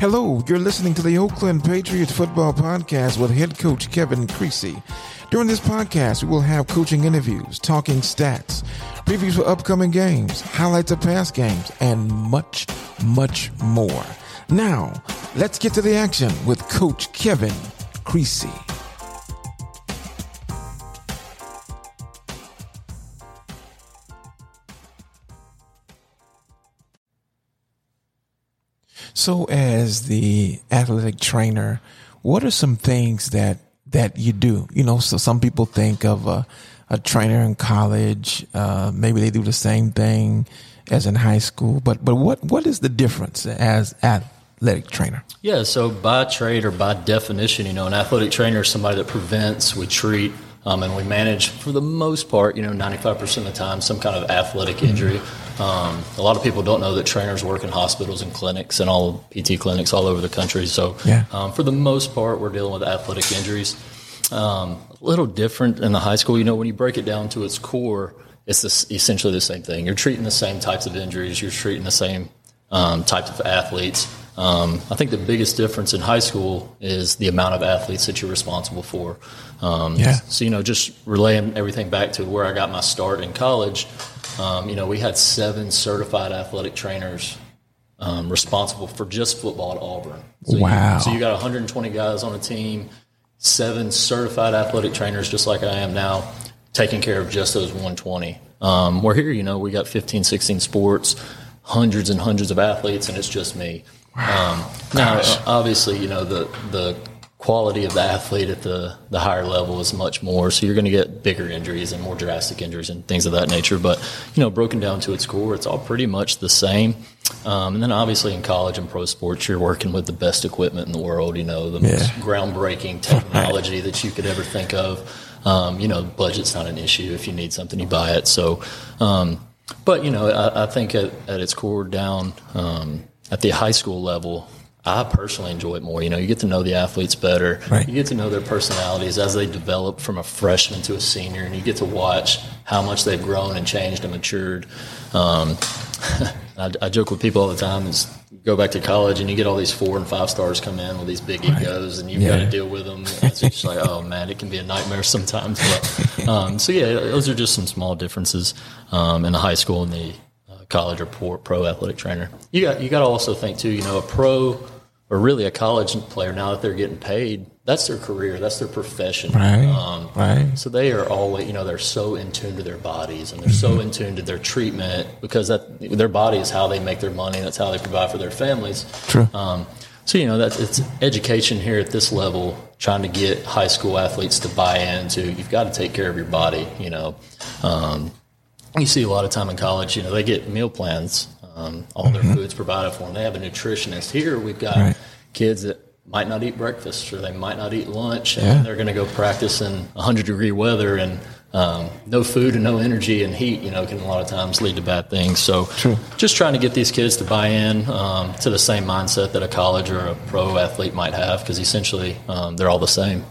Hello, you're listening to the Oakland Patriots Football Podcast with head coach Kevin Creasy. During this podcast, we will have coaching interviews, talking stats, previews for upcoming games, highlights of past games, and much, much more. Now, let's get to the action with Coach Kevin Creasy. So, as the athletic trainer, what are some things that that you do? You know, so some people think of a, a trainer in college. Uh, maybe they do the same thing as in high school. But but what what is the difference as athletic trainer? Yeah, so by trade or by definition, you know, an athletic trainer is somebody that prevents, we treat, um, and we manage for the most part, you know, 95% of the time, some kind of athletic injury. Um, a lot of people don't know that trainers work in hospitals and clinics and all PT clinics all over the country. So, Yeah. um, for the most part, we're dealing with athletic injuries. Um, a little different in the high school. You know, when you break it down to its core, it's this, essentially the same thing. You're treating the same types of injuries. You're treating the same um, types of athletes. Um, I think the biggest difference in high school is the amount of athletes that you're responsible for. Um, Yeah. So, you know, just relaying everything back to where I got my start in college, um, you know, we had seven certified athletic trainers um, responsible for just football at Auburn. So Wow. You, so you got 120 guys on a team, seven certified athletic trainers, just like I am now, taking care of just those 120. Um, we're here, you know, we got 15, 16 sports, hundreds and hundreds of athletes, and it's just me. Um, now, obviously, you know, the, the quality of the athlete at the, the higher level is much more. So you're going to get bigger injuries and more drastic injuries and things of that nature. But, you know, broken down to its core, it's all pretty much the same. Um, and then obviously in college and pro sports, you're working with the best equipment in the world, you know, the most Yeah. groundbreaking technology that you could ever think of. Um, you know, budget's not an issue. If you need something, you buy it. So, um, but, you know, I, I think at, at its core down um, at the high school level, I personally enjoy it more. You know, you get to know the athletes better. Right. You get to know their personalities as they develop from a freshman to a senior, and you get to watch how much they've grown and changed and matured. Um, I, I joke with people all the time is go back to college and you get all these four and five stars come in with these big egos and you've got to deal with them. It's just like, oh man, it can be a nightmare sometimes. But, um, so yeah, those are just some small differences um, in the high school and the college or pro, pro athletic trainer. You got you got to also think too. You know, a pro or really a college player now that they're getting paid, that's their career, that's their profession. Right, Um, right. so they are always, you know, they're so in tune to their bodies and they're so in tune to their treatment because that their body is how they make their money. That's how they provide for their families. True. Um, so you know that it's education here at this level, trying to get high school athletes to buy into. You've got to take care of your body. You know, um, you see a lot of time in college. You know, they get meal plans. Um, all their food's provided for them. They have a nutritionist. Here, we've got Right. kids that might not eat breakfast or they might not eat lunch, and Yeah. they're going to go practice in 100 degree weather and um, no food and no energy and heat. You know, can a lot of times lead to bad things. So, True. just trying to get these kids to buy in um, to the same mindset that a college or a pro athlete might have, because essentially um, they're all the same.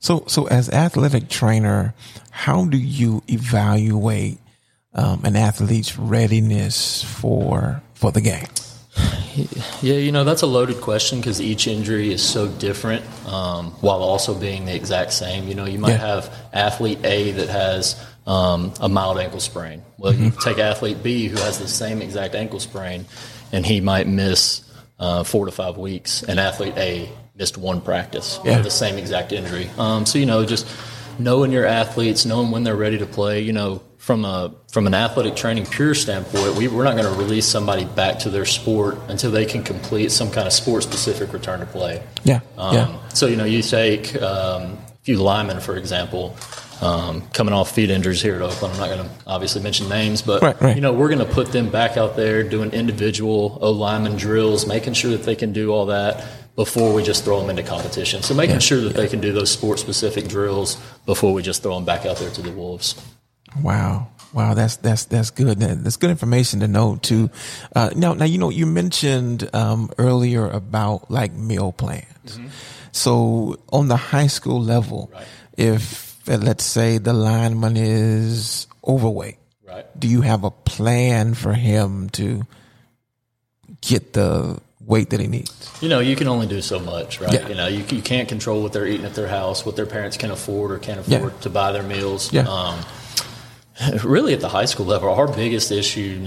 So, so as athletic trainer, how do you evaluate um, an athlete's readiness for for the game? Yeah, you know, that's a loaded question because each injury is so different um, while also being the exact same. You know, you might Yeah. have athlete A that has um, a mild ankle sprain. Well, you take athlete B who has the same exact ankle sprain, and he might miss uh, four to five weeks, and athlete A missed one practice Yeah. with the same exact injury. Um, so, you know, just knowing your athletes, knowing when they're ready to play, you know, from a from an athletic training pure standpoint, we, we're not going to release somebody back to their sport until they can complete some kind of sport specific return to play. Yeah, Um, yeah, So you know, you take um, a few linemen, for example, um, coming off feet injuries here at Oakland. I'm not going to obviously mention names, but Right, right. you know, we're going to put them back out there doing individual O lineman drills, making sure that they can do all that before we just throw them into competition. So making Yeah, sure that they can do those sport specific drills before we just throw them back out there to the wolves. Wow. Wow, that's that's that's good. That- That's good information to know too. Uh, now, now you know you mentioned um, earlier about like meal plans. So on the high school level, Right. if uh, let's say the lineman is overweight, Right. do you have a plan for him to get the weight that he needs? You know, you can only do so much, right? Yeah. You know, you, you can't control what they're eating at their house, what their parents can afford or can't afford Yeah. to buy their meals. Yeah. Um, really, at the high school level, our biggest issue,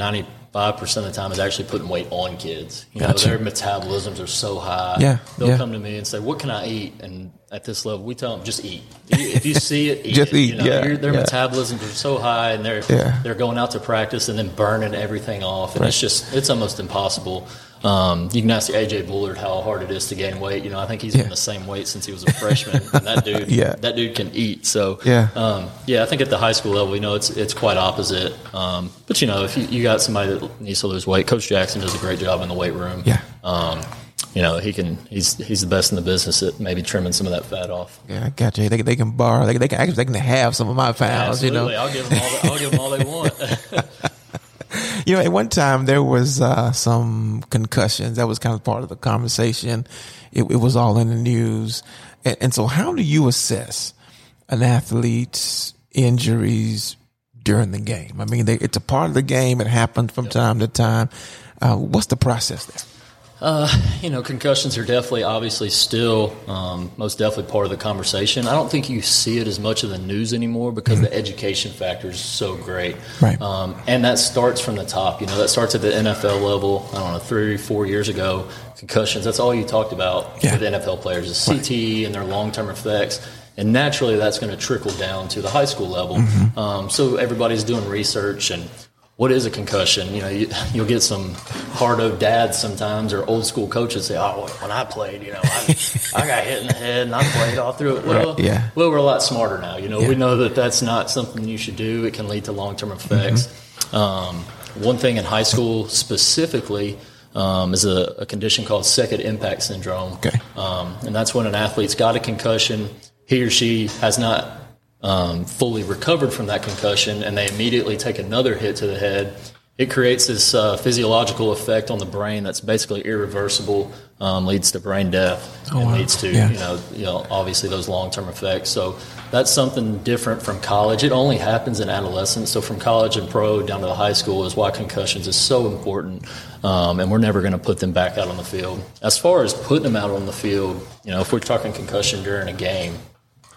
95% of the time, is actually putting weight on kids. You Gotcha. know, their metabolisms are so high. Yeah, They'll yeah. come to me and say, What can I eat? And at this level, we tell them, Just eat. If you see it, eat Just it. eat, You know, yeah, your- their yeah. metabolisms are so high and they're, Yeah. they're going out to practice and then burning everything off. And Right. it's just, it's almost impossible. Um, you can ask AJ Bullard how hard it is to gain weight. You know, I think he's Yeah. been the same weight since he was a freshman. and that dude, Yeah. that dude can eat. So, Yeah. um, yeah, I think at the high school level, you know, it's it's quite opposite. Um, but you know, if you, you got somebody that needs to lose weight, Coach Jackson does a great job in the weight room. Yeah. Um, you know, he can. He's he's the best in the business at maybe trimming some of that fat off. Yeah, I got you. They, they can borrow. They, they can actually they can have some of my pounds. Absolutely, You know, I'll give them all. The, I'll give them all they want. you know. At one time there was uh, some concussions. That was kind of part of the conversation. It, it was all in the news. And, and so, how do you assess an athlete's injuries during the game? I mean, they, it's a part of the game. It happens from time to time. Uh, what's the process there? You know, concussions are definitely, obviously, still um, most definitely part of the conversation. I don't think you see it as much in the news anymore because the education factor is so great. Mm-hmm. Right. Um, and that starts from the top. You know, that starts at the NFL level. I don't know, three, four years ago, concussions. That's all you talked about Yeah. with NFL players is CTE and their long-term effects. And naturally, that's going to trickle down to the high school level. Mm-hmm. Um, so everybody's doing research and what is a concussion? You know, you, you'll get some hard-o dads sometimes or old school coaches say, "Oh, when I played, you know, I, I got hit in the head and I played all through it." Well, Right, yeah. well, we're a lot smarter now. You know, Yeah. we know that that's not something you should do. It can lead to long-term effects. Mm-hmm. Um, one thing in high school specifically um, is a, a condition called second impact syndrome. Okay. Um, and that's when an athlete's got a concussion, he or she has not um, fully recovered from that concussion, and they immediately take another hit to the head. It creates this uh, physiological effect on the brain that's basically irreversible, um, leads to brain death, Oh, and wow. leads to Yeah. you know you know obviously those long term effects. So that's something different from college. It only happens in adolescence. So from college and pro down to the high school is why concussions is so important, um, and we're never going to put them back out on the field. As far as putting them out on the field, you know, if we're talking concussion during a game,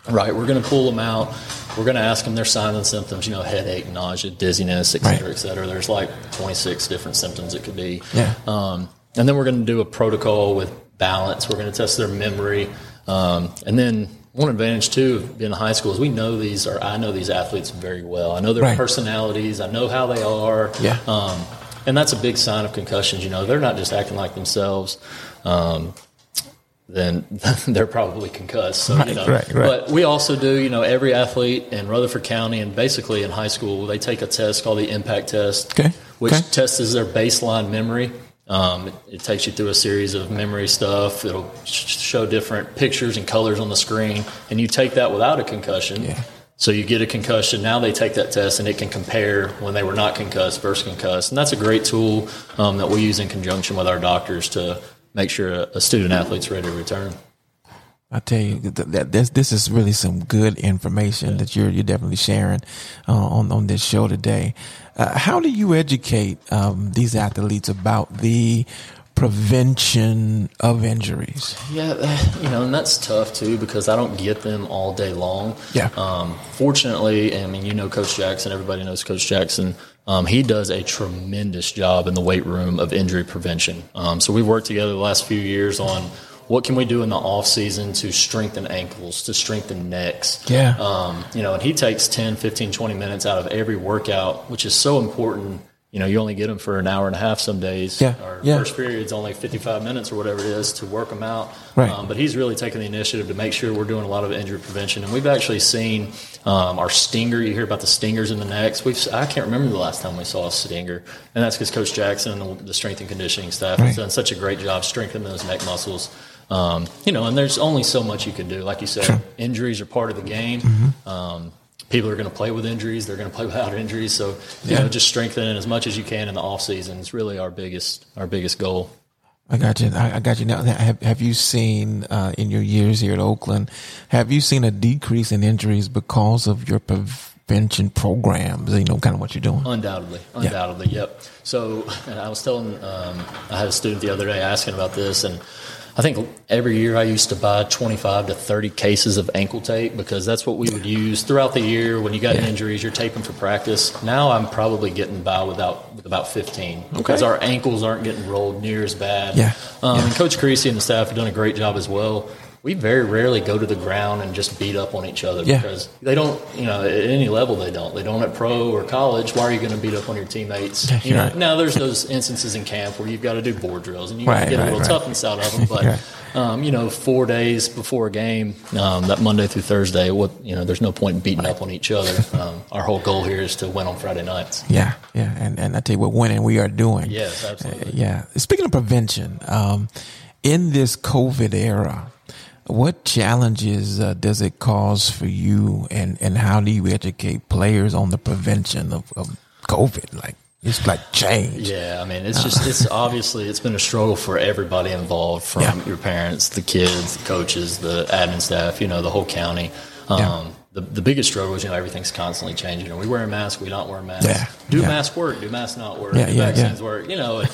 Right, we're going to pull them out. We're going to ask them their signs and symptoms. You know, headache, nausea, dizziness, et cetera, Right. et cetera. There's like 26 different symptoms it could be. Yeah. Um, and then we're going to do a protocol with balance. We're going to test their memory. Um, and then one advantage too of being in high school is we know these or I know these athletes very well. I know their Right. personalities. I know how they are. Yeah. Um, and that's a big sign of concussions. You know, they're not just acting like themselves. Um, then they're probably concussed. So, Right, you know, right, right. But we also do, you know, every athlete in Rutherford County and basically in high school, they take a test called the impact test, Okay, which okay. tests their baseline memory. Um, it, it takes you through a series of memory stuff. It'll sh- show different pictures and colors on the screen, and you take that without a concussion. Yeah. So you get a concussion. Now they take that test, and it can compare when they were not concussed versus concussed. And that's a great tool um, that we use in conjunction with our doctors to make sure a, a student athlete's ready to return. I tell you that, this this is really some good information that you're you're definitely sharing uh, on on this show today. Uh, how do you educate um, these athletes about the prevention of injuries? Yeah, you know, and that's tough too because I don't get them all day long. Yeah. Um, fortunately, I mean, you know, Coach Jackson. Everybody knows Coach Jackson. Um, he does a tremendous job in the weight room of injury prevention. Um, so we've worked together the last few years on what can we do in the off season to strengthen ankles, to strengthen necks. Yeah. Um, you know, and he takes 10, 15, 20 minutes out of every workout, which is so important. You know, you only get them for an hour and a half some days. Yeah, Our yeah. first period's only 55 minutes or whatever it is to work them out. Right. Um, but he's really taken the initiative to make sure we're doing a lot of injury prevention. And we've actually seen um, our stinger. You hear about the stingers in the necks. We've I can't remember the last time we saw a stinger, and that's because Coach Jackson and the, the strength and conditioning staff Right. has done such a great job strengthening those neck muscles. Um, you know, and there's only so much you can do. Like you said, injuries are part of the game. Mm-hmm. People are going to play with injuries. They're going to play without injuries. So, you Yeah. know, just strengthening as much as you can in the off season is really our biggest our biggest goal. I got you. I, I got you now. Have, have you seen uh, in your years here at Oakland? Have you seen a decrease in injuries because of your prevention programs? You know, kind of what you're doing. Undoubtedly, undoubtedly, yeah. yep. So I was telling, um, I had a student the other day asking about this, and I think every year I used to buy 25 to 30 cases of ankle tape because that's what we would use throughout the year when you got yeah. injuries. You're taping for practice. Now I'm probably getting by without with about 15 okay. because our ankles aren't getting rolled near as bad. Yeah. Um, yeah. Coach Creasy and the staff have done a great job as well we very rarely go to the ground and just beat up on each other yeah. because they don't, you know, at any level they don't. They don't at pro or college. Why are you going to beat up on your teammates? You know, right. now there's those instances in camp where you've got to do board drills and you right, get right, a little toughness out of them. But um, you know, four days before a game, um, that Monday through Thursday, what you know, there's no point in beating up on each other. Um, our whole goal here is to win on Friday nights. Yeah, yeah, and and I tell you what, winning we are doing. Yes, absolutely. Uh, yeah. Speaking of prevention, um, in this COVID era what challenges uh, does it cause for you, and, and how do you educate players on the prevention of, of COVID? Like it's like change. Yeah, I mean, it's just it's obviously it's been a struggle for everybody involved, from yeah. your parents, the kids, the coaches, the admin staff, you know, the whole county. Um, yeah. The, the biggest struggle is you know everything's constantly changing. Are we wearing masks? We don't wearing masks? Yeah. Do yeah. masks work? Do masks not work? Yeah, do yeah, vaccines work? You know,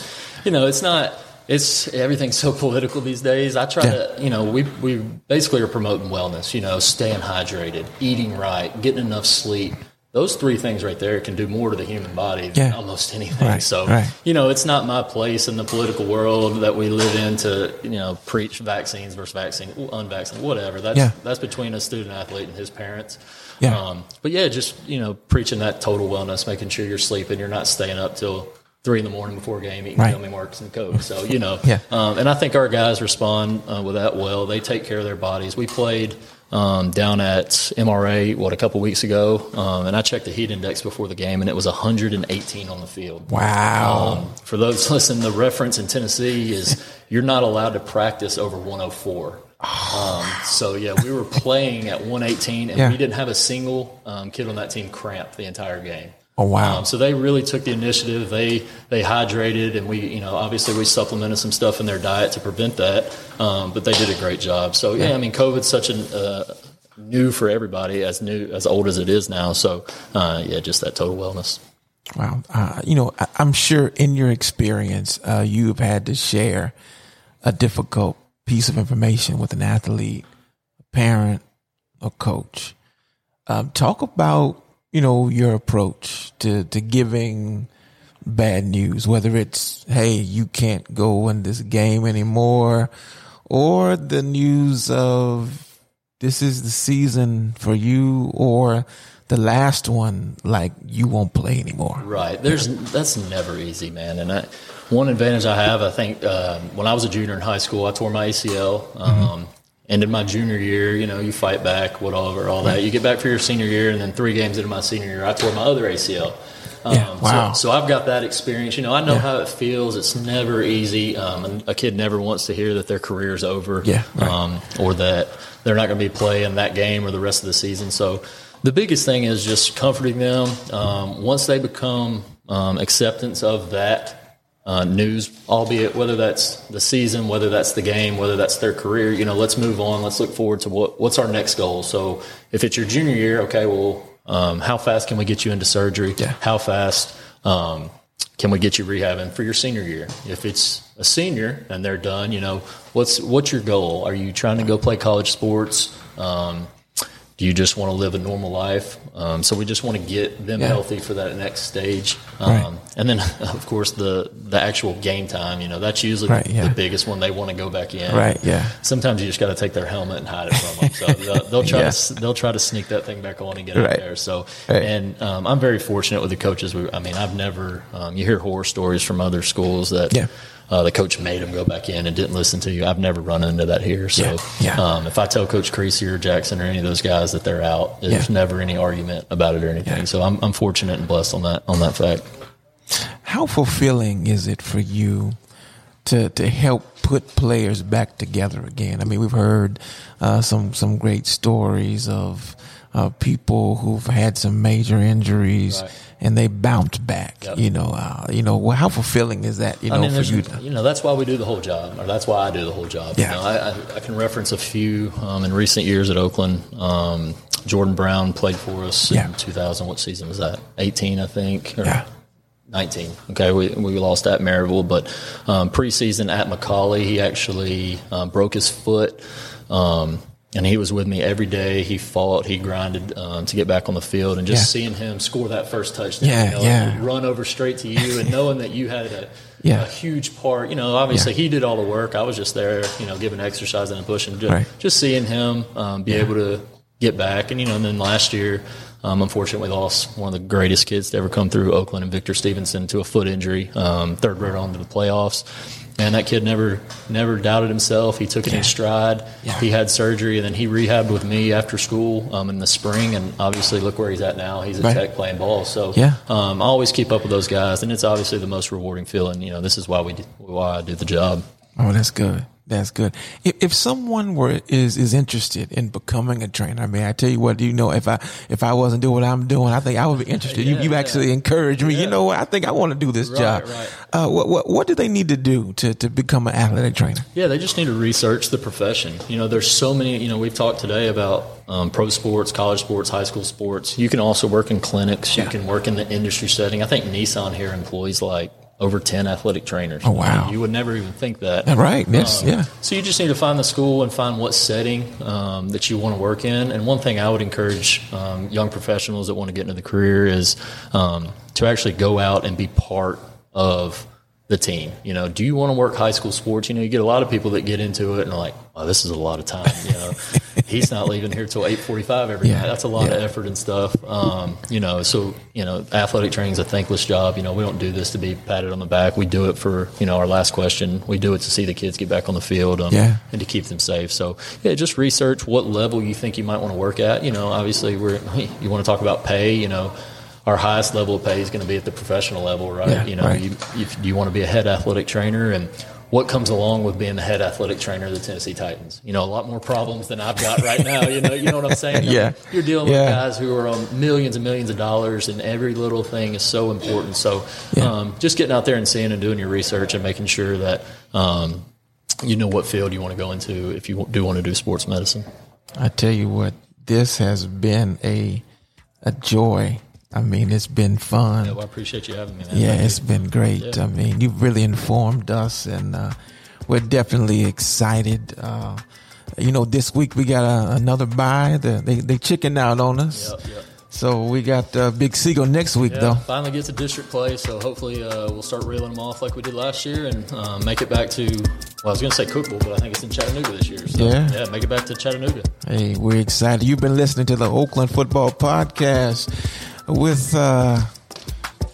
you know, it's not it's everything's so political these days. I try yeah. to, you know, we we basically are promoting wellness. You know, staying hydrated, eating right, getting enough sleep. Those three things right there can do more to the human body than yeah. almost anything. Right. So, right. you know, it's not my place in the political world that we live in to, you know, preach vaccines versus vaccine, unvaccinated, whatever. That's yeah. that's between a student athlete and his parents. Yeah. Um, but yeah, just you know, preaching that total wellness, making sure you're sleeping, you're not staying up till three in the morning before a game eating right. gummy marks and coke. So you know, yeah. Um, and I think our guys respond uh, with that well. They take care of their bodies. We played um, down at MRA what a couple weeks ago, um, and I checked the heat index before the game, and it was 118 on the field. Wow! Um, for those listening, the reference in Tennessee is you're not allowed to practice over 104. Um, so yeah, we were playing at 118, and yeah. we didn't have a single um, kid on that team cramp the entire game. Oh wow! Um, so they really took the initiative. They they hydrated, and we you know obviously we supplemented some stuff in their diet to prevent that. Um, but they did a great job. So yeah, I mean, COVID's such a uh, new for everybody, as new as old as it is now. So uh, yeah, just that total wellness. Wow. Uh, you know, I, am sure in your experience, uh, you've had to share a difficult piece of information with an athlete, a parent, a coach. Um, talk about you know, your approach to, to giving bad news, whether it's, hey, you can't go in this game anymore, or the news of this is the season for you, or the last one, like you won't play anymore. Right. There's that's never easy, man. And I, one advantage I have, I think, um, when I was a junior in high school, I tore my ACL. Mm-hmm. Um, mm-hmm ended my junior year, you know, you fight back, whatever, all that. You get back for your senior year, and then three games into my senior year, I tore my other ACL. Um, yeah, wow. So, so, I've got that experience. You know, I know yeah. how it feels. It's never easy. Um, a kid never wants to hear that their career is over, yeah, right. um, or that they're not going to be playing that game or the rest of the season. So the biggest thing is just comforting them. Um, once they become um, acceptance of that uh, news, albeit whether that's the season, whether that's the game, whether that's their career. You know, let's move on. Let's look forward to what what's our next goal. So if it's your junior year, okay, well, um, how fast can we get you into surgery? Yeah. How fast um, can we get you rehabbing for your senior year? If it's a senior and they're done, you know, what's what's your goal? Are you trying to go play college sports? Um, do you just want to live a normal life? Um, so we just want to get them yeah. healthy for that next stage. Um, right. And then, of course, the the actual game time. You know, that's usually right, yeah. the biggest one. They want to go back in. Right. Yeah. Sometimes you just got to take their helmet and hide it from them. So they'll, they'll try yeah. to they'll try to sneak that thing back on and get right. it there. So and um, I'm very fortunate with the coaches. We, I mean, I've never. Um, you hear horror stories from other schools that. Uh, the coach made him go back in and didn't listen to you. I've never run into that here. So yeah, yeah. Um, if I tell Coach Creasy or Jackson or any of those guys that they're out, there's yeah. never any argument about it or anything. So I'm, I'm fortunate and blessed on that on that fact. How fulfilling is it for you to to help put players back together again? I mean, we've heard uh, some some great stories of uh, people who've had some major injuries. Right and they bounced back. Yep. You know, uh, you know, well, how fulfilling is that? You know, I mean, for you, to, you know, that's why we do the whole job, or that's why I do the whole job. Yeah. You know, I, I, can reference a few um, in recent years at Oakland. Um, Jordan Brown played for us Yeah. in 2000. What season was that? 18, I think. Yeah. 19. Okay, we, we lost at Maryville, but um, preseason at McCallie, he actually um, broke his foot. Um, and he was with me every day. He fought, he grinded um, to get back on the field, and just Yeah. seeing him score that first touchdown, Yeah, you know, yeah. run over straight to you, and knowing that you had a, Yeah. a huge part. You know, obviously he did all the work. I was just there, you know, giving exercise and pushing. Just, Right. just seeing him um, be able to get back, and you know, and then last year, um, unfortunately, we lost one of the greatest kids to ever come through Oakland and Victor Stevenson to a foot injury, um, third round on to the playoffs. And that kid never never doubted himself. He took it Yeah. in stride. Yeah. He had surgery, and then he rehabbed with me after school um, in the spring. And obviously, look where he's at now. He's a Right. tech playing ball. So Yeah. um, I always keep up with those guys, and it's obviously the most rewarding feeling. You know, this is why we do, why I do the job. Oh, that's good. That's good. If, if someone were is is interested in becoming a trainer, I mean, I tell you what, you know, if I if I wasn't doing what I'm doing, I think I would be interested. you Yeah, you yeah. actually encouraged me. You know what? I think I want to do this Right, job. right. Uh, what what what do they need to do to to become an athletic trainer? Yeah, they just need to research the profession. You know, there's so many. You know, we've talked today about um, pro sports, college sports, high school sports. You can also work in clinics. You can work in the industry setting. I think Nissan here employs like over ten athletic trainers. Oh, wow. You would never even think that. Right. Yes. Um, yeah. So you just need to find the school and find what setting um, that you want to work in. And one thing I would encourage um, young professionals that want to get into the career is um, to actually go out and be part of the team. You know, do you want to work high school sports? You know, you get a lot of people that get into it and are like, "Oh, this is a lot of time." You know, he's not leaving here till eight forty-five every Yeah, night. That's a lot of effort and stuff. Um, you know, so you know, athletic training is a thankless job. You know, we don't do this to be patted on the back. We do it for you know our last question. We do it to see the kids get back on the field um, Yeah. and to keep them safe. So yeah, just research what level you think you might want to work at. You know, obviously we're you want to talk about pay. You know. Our highest level of pay is going to be at the professional level, right? Yeah, you know, right. you, if you want to be a head athletic trainer and what comes along with being the head athletic trainer of the Tennessee Titans. You know, a lot more problems than I've got right now. You know, you know what I'm saying? Yeah. You're dealing Yeah. with guys who are on millions and millions of dollars, and every little thing is so important. So, Yeah. um, just getting out there and seeing and doing your research and making sure that um, you know what field you want to go into if you do want to do sports medicine. I tell you what, this has been a a joy. I mean, it's been fun. Yeah, well, I appreciate you having me. Man. Yeah, Thank it's you. been great. Yeah. I mean, you've really informed us, and uh, we're definitely excited. Uh, you know, this week we got a, another buy. The, they they chicken out on us, Yep, yep. so we got uh, Big Siegel next week Yeah, though. finally gets a district play, so hopefully uh, we'll start reeling them off like we did last year and uh, make it back to. Well, I was going to say Cookeville, but I think it's in Chattanooga this year. So, Yeah. yeah, make it back to Chattanooga. Hey, we're excited. You've been listening to the Oakland Football Podcast with uh,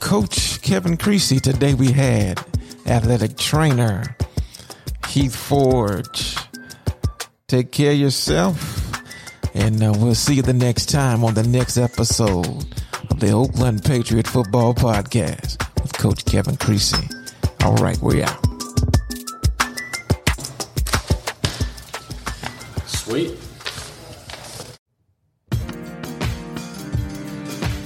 Coach Kevin Creasy. Today we had athletic trainer Heath Forge. Take care of yourself, and uh, we'll see you the next time on the next episode of the Oakland Patriot Football Podcast with Coach Kevin Creasy. All right, we're out. Sweet.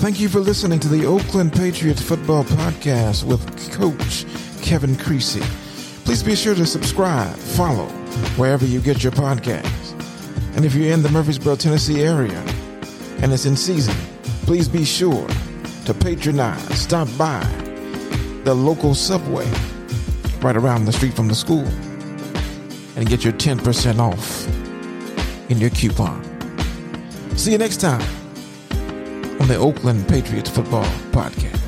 Thank you for listening to the Oakland Patriots Football Podcast with Coach Kevin Creasy. Please be sure to subscribe, follow wherever you get your podcasts. And if you're in the Murfreesboro, Tennessee area and it's in season, please be sure to patronize, stop by the local subway right around the street from the school and get your 10% off in your coupon. See you next time the Oakland Patriots Football Podcast.